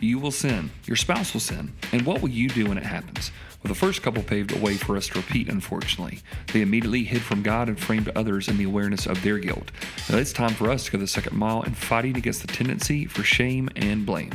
You will sin, your spouse will sin, and what will you do when it happens? Well, the first couple paved a way for us to repeat, unfortunately. They immediately hid from God and framed others in the awareness of their guilt. Now it's time for us to go the second mile in fighting against the tendency for shame and blame.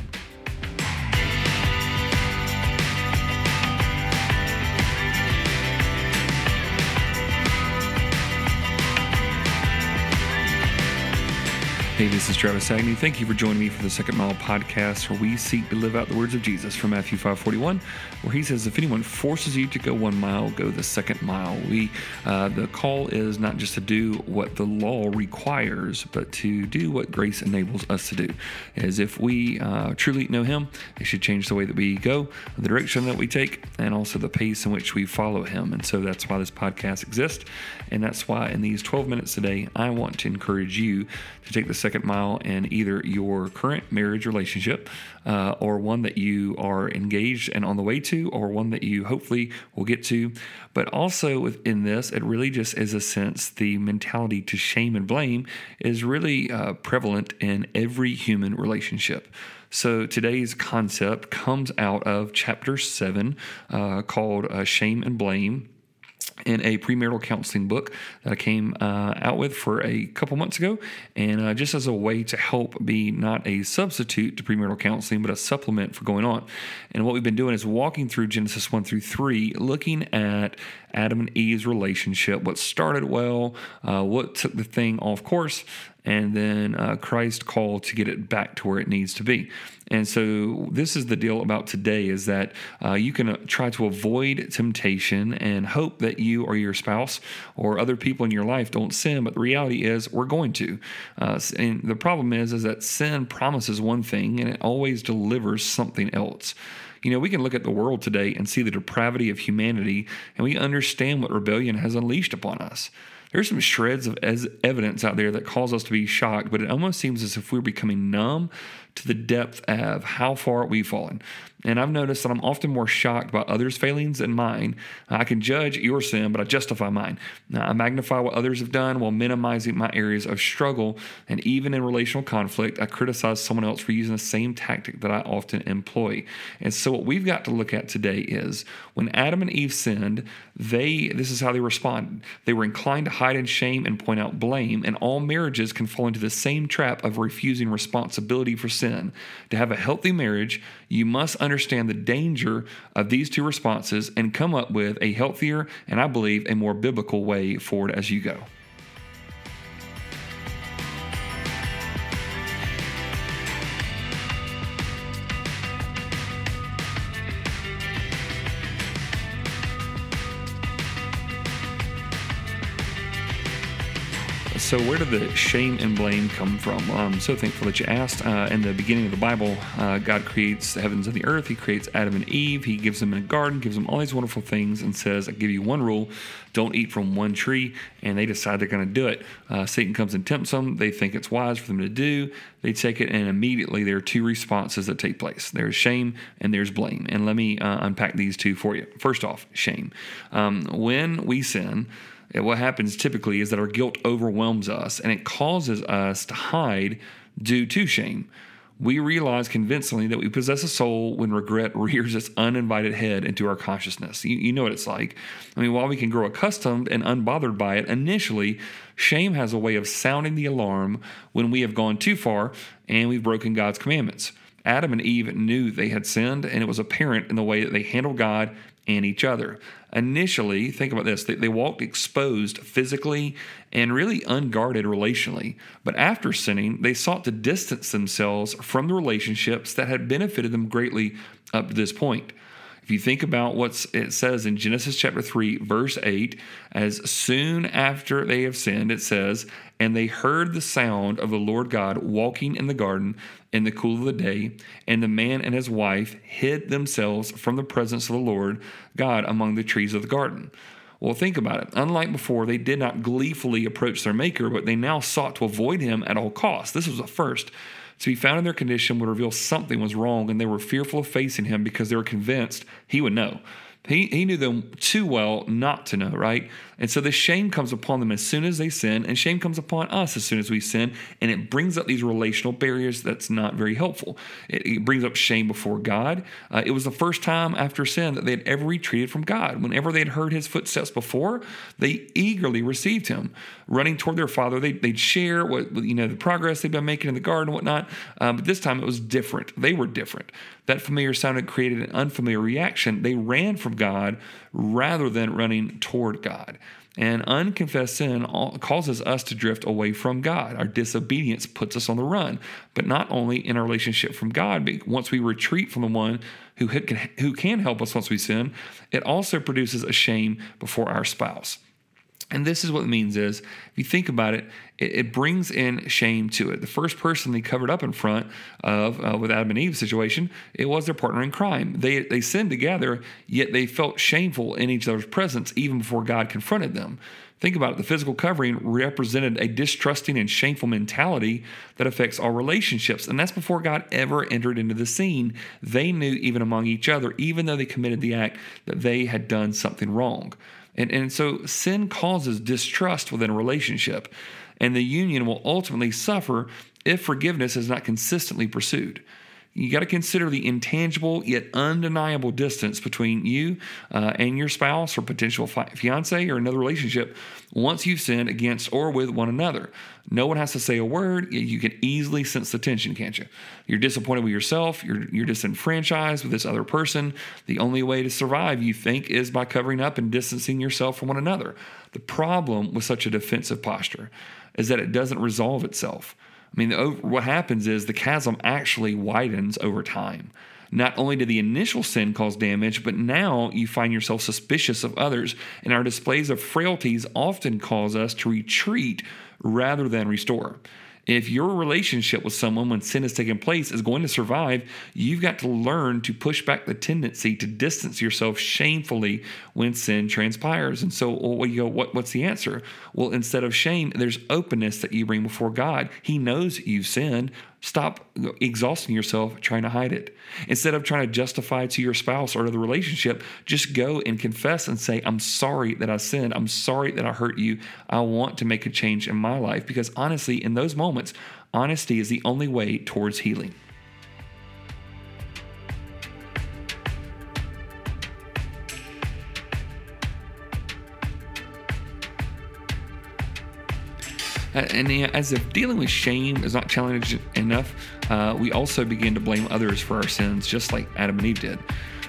Hey, this is Travis Agnew. Thank you for joining me for the Second Mile podcast, where we seek to live out the words of Jesus from Matthew 5:41, where he says, "If anyone forces you to go one mile, go the second mile." We, uh, the call is not just to do what the law requires, but to do what grace enables us to do. As if we uh, truly know Him, it should change the way that we go, the direction that we take, and also the pace in which we follow Him. And so that's why this podcast exists, and that's why in these 12 minutes today, I want to encourage you to take the second second mile in either your current marriage relationship uh, or one that you are engaged and on the way to, or one that you hopefully will get to. But also within this, it really just is a sense the mentality to shame and blame is really uh, prevalent in every human relationship. So today's concept comes out of chapter 7 uh, called uh, Shame and Blame in a premarital counseling book that I came uh, out with for a couple months ago, and uh, just as a way to help be not a substitute to premarital counseling, but a supplement for going on. And what we've been doing is walking through Genesis 1 through 3, looking at Adam and Eve's relationship, what started well, uh, what took the thing off course, and then uh, Christ called to get it back to where it needs to be. And so this is the deal about today is that uh, you can uh, try to avoid temptation and hope that you or your spouse or other people in your life don't sin, but the reality is we're going to. Uh, and the problem is is that sin promises one thing and it always delivers something else. You know, we can look at the world today and see the depravity of humanity, and we understand what rebellion has unleashed upon us there's some shreds of evidence out there that cause us to be shocked, but it almost seems as if we're becoming numb to the depth of how far we've fallen. And I've noticed that I'm often more shocked by others' failings than mine. I can judge your sin, but I justify mine. I magnify what others have done while minimizing my areas of struggle. And even in relational conflict, I criticize someone else for using the same tactic that I often employ. And so, what we've got to look at today is when Adam and Eve sinned, they this is how they responded. They were inclined to hide in shame and point out blame, and all marriages can fall into the same trap of refusing responsibility for sin. To have a healthy marriage, you must understand the danger of these two responses and come up with a healthier and I believe a more biblical way forward as you go. So, where did the shame and blame come from? I'm so thankful that you asked. Uh, in the beginning of the Bible, uh, God creates the heavens and the earth. He creates Adam and Eve. He gives them a garden, gives them all these wonderful things, and says, I give you one rule don't eat from one tree. And they decide they're going to do it. Uh, Satan comes and tempts them. They think it's wise for them to do. They take it, and immediately there are two responses that take place there's shame and there's blame. And let me uh, unpack these two for you. First off, shame. Um, when we sin, what happens typically is that our guilt overwhelms us and it causes us to hide due to shame. We realize convincingly that we possess a soul when regret rears its uninvited head into our consciousness. You, you know what it's like. I mean, while we can grow accustomed and unbothered by it initially, shame has a way of sounding the alarm when we have gone too far and we've broken God's commandments. Adam and Eve knew they had sinned, and it was apparent in the way that they handled God and each other. Initially, think about this they, they, walked exposed physically and really unguarded relationally. But after sinning, they sought to distance themselves from the relationships that had benefited them greatly up to this point. If you think about what it says in Genesis chapter 3, verse 8, as soon after they have sinned, it says, And they heard the sound of the Lord God walking in the garden in the cool of the day, and the man and his wife hid themselves from the presence of the Lord God among the trees of the garden. Well, think about it. Unlike before, they did not gleefully approach their Maker, but they now sought to avoid him at all costs. This was a first. To be found in their condition would reveal something was wrong, and they were fearful of facing him because they were convinced he would know. He, he knew them too well not to know, right? And so the shame comes upon them as soon as they sin, and shame comes upon us as soon as we sin, and it brings up these relational barriers that's not very helpful. It, it brings up shame before God. Uh, it was the first time after sin that they had ever retreated from God. Whenever they had heard his footsteps before, they eagerly received him. Running toward their father, they, would share what, you know, the progress they'd been making in the garden and whatnot. Um, but this time it was different. They were different. That familiar sound had created an unfamiliar reaction. They ran from God rather than running toward God. And unconfessed sin causes us to drift away from God. Our disobedience puts us on the run, but not only in our relationship from God, but once we retreat from the one who can, who can help us once we sin, it also produces a shame before our spouse. And this is what it means is, if you think about it, it, it brings in shame to it. The first person they covered up in front of, uh, with Adam and Eve's situation, it was their partner in crime. They, they sinned together, yet they felt shameful in each other's presence even before God confronted them. Think about it. The physical covering represented a distrusting and shameful mentality that affects all relationships. And that's before God ever entered into the scene. They knew even among each other, even though they committed the act, that they had done something wrong. And, and so sin causes distrust within a relationship, and the union will ultimately suffer if forgiveness is not consistently pursued you got to consider the intangible yet undeniable distance between you uh, and your spouse or potential fi- fiance or another relationship once you've sinned against or with one another. No one has to say a word. You can easily sense the tension, can't you? You're disappointed with yourself. You're, you're disenfranchised with this other person. The only way to survive, you think, is by covering up and distancing yourself from one another. The problem with such a defensive posture is that it doesn't resolve itself. I mean, what happens is the chasm actually widens over time. Not only did the initial sin cause damage, but now you find yourself suspicious of others, and our displays of frailties often cause us to retreat rather than restore. If your relationship with someone when sin has taken place is going to survive, you've got to learn to push back the tendency to distance yourself shamefully when sin transpires. And so, well, you go, what, what's the answer? Well, instead of shame, there's openness that you bring before God. He knows you've sinned. Stop exhausting yourself trying to hide it. Instead of trying to justify to your spouse or to the relationship, just go and confess and say, I'm sorry that I sinned. I'm sorry that I hurt you. I want to make a change in my life. Because honestly, in those moments, honesty is the only way towards healing. And as if dealing with shame is not challenging enough, uh, we also begin to blame others for our sins, just like Adam and Eve did.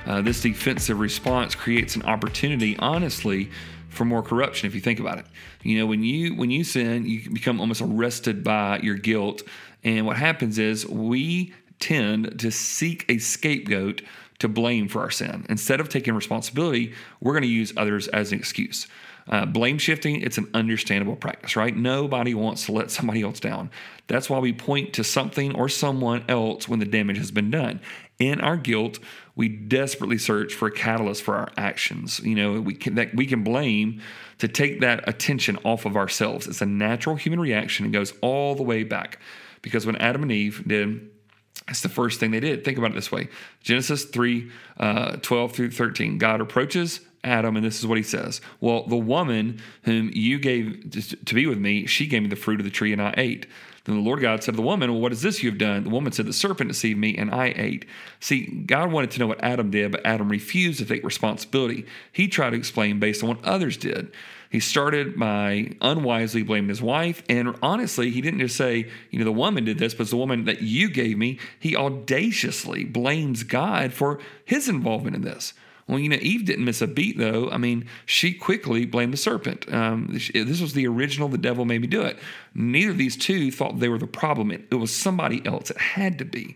Uh, this defensive response creates an opportunity, honestly, for more corruption. If you think about it, you know when you when you sin, you become almost arrested by your guilt, and what happens is we tend to seek a scapegoat to blame for our sin. Instead of taking responsibility, we're going to use others as an excuse. Uh, blame shifting, it's an understandable practice, right? Nobody wants to let somebody else down. That's why we point to something or someone else when the damage has been done. In our guilt, we desperately search for a catalyst for our actions. You know, we can that we can blame to take that attention off of ourselves. It's a natural human reaction. It goes all the way back. Because when Adam and Eve did that's the first thing they did. Think about it this way Genesis 3 uh, 12 through 13. God approaches Adam, and this is what he says Well, the woman whom you gave to be with me, she gave me the fruit of the tree, and I ate. Then the Lord God said to the woman, Well, what is this you have done? The woman said, The serpent deceived me, and I ate. See, God wanted to know what Adam did, but Adam refused to take responsibility. He tried to explain based on what others did. He started by unwisely blaming his wife. And honestly, he didn't just say, you know, the woman did this, but it's the woman that you gave me. He audaciously blames God for his involvement in this. Well, you know, Eve didn't miss a beat, though. I mean, she quickly blamed the serpent. Um, this was the original, the devil made me do it. Neither of these two thought they were the problem. It, it was somebody else. It had to be.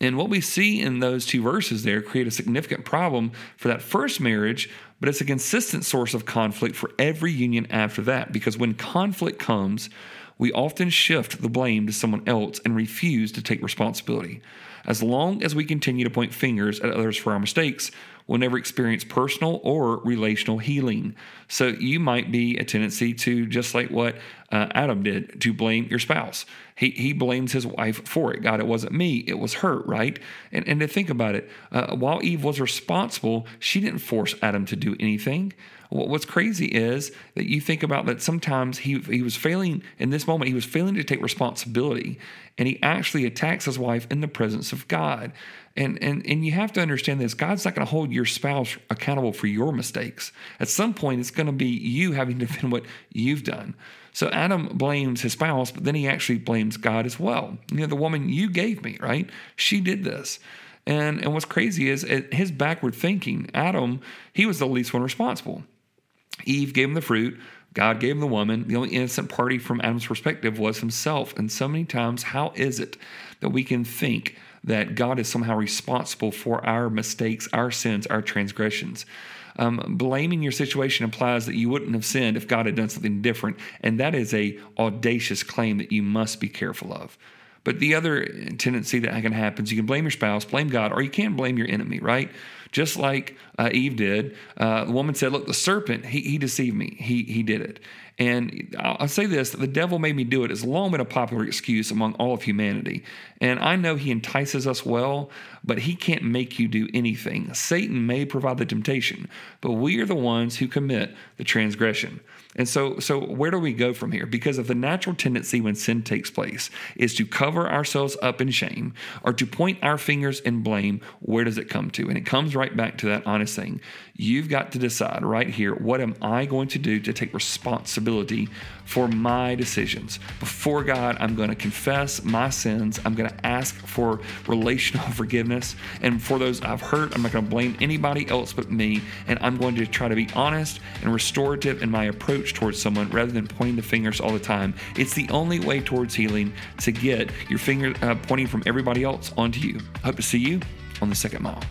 And what we see in those two verses there create a significant problem for that first marriage, but it's a consistent source of conflict for every union after that. Because when conflict comes, we often shift the blame to someone else and refuse to take responsibility. As long as we continue to point fingers at others for our mistakes, we'll never experience personal or relational healing. So you might be a tendency to, just like what uh, Adam did to blame your spouse. He, he blames his wife for it. God, it wasn't me, it was her, right? And, and to think about it, uh, while Eve was responsible, she didn't force Adam to do anything. What's crazy is that you think about that sometimes he, he was failing in this moment, he was failing to take responsibility, and he actually attacks his wife in the presence of God. And, and, and you have to understand this God's not going to hold your spouse accountable for your mistakes. At some point, it's going to be you having to defend what you've done. So Adam blames his spouse, but then he actually blames God as well. You know, the woman you gave me, right? She did this. And, and what's crazy is his backward thinking, Adam, he was the least one responsible. Eve gave him the fruit. God gave him the woman. The only innocent party from Adam's perspective was himself. And so many times, how is it that we can think that God is somehow responsible for our mistakes, our sins, our transgressions? Um, blaming your situation implies that you wouldn't have sinned if God had done something different, and that is a audacious claim that you must be careful of. But the other tendency that can happen is you can blame your spouse, blame God, or you can blame your enemy, right? Just like uh, Eve did. Uh, the woman said, Look, the serpent, he, he deceived me. He, he did it. And I'll say this the devil made me do it has long been a popular excuse among all of humanity. And I know he entices us well, but he can't make you do anything. Satan may provide the temptation, but we are the ones who commit the transgression. And so, so where do we go from here? Because of the natural tendency when sin takes place is to cover ourselves up in shame or to point our fingers in blame. Where does it come to? And it comes right back to that honest thing. You've got to decide right here what am I going to do to take responsibility for my decisions? Before God, I'm going to confess my sins. I'm going to ask for relational forgiveness. And for those I've hurt, I'm not going to blame anybody else but me. And I'm going to try to be honest and restorative in my approach towards someone rather than pointing the fingers all the time. It's the only way towards healing to get your finger uh, pointing from everybody else onto you. Hope to see you on the second mile.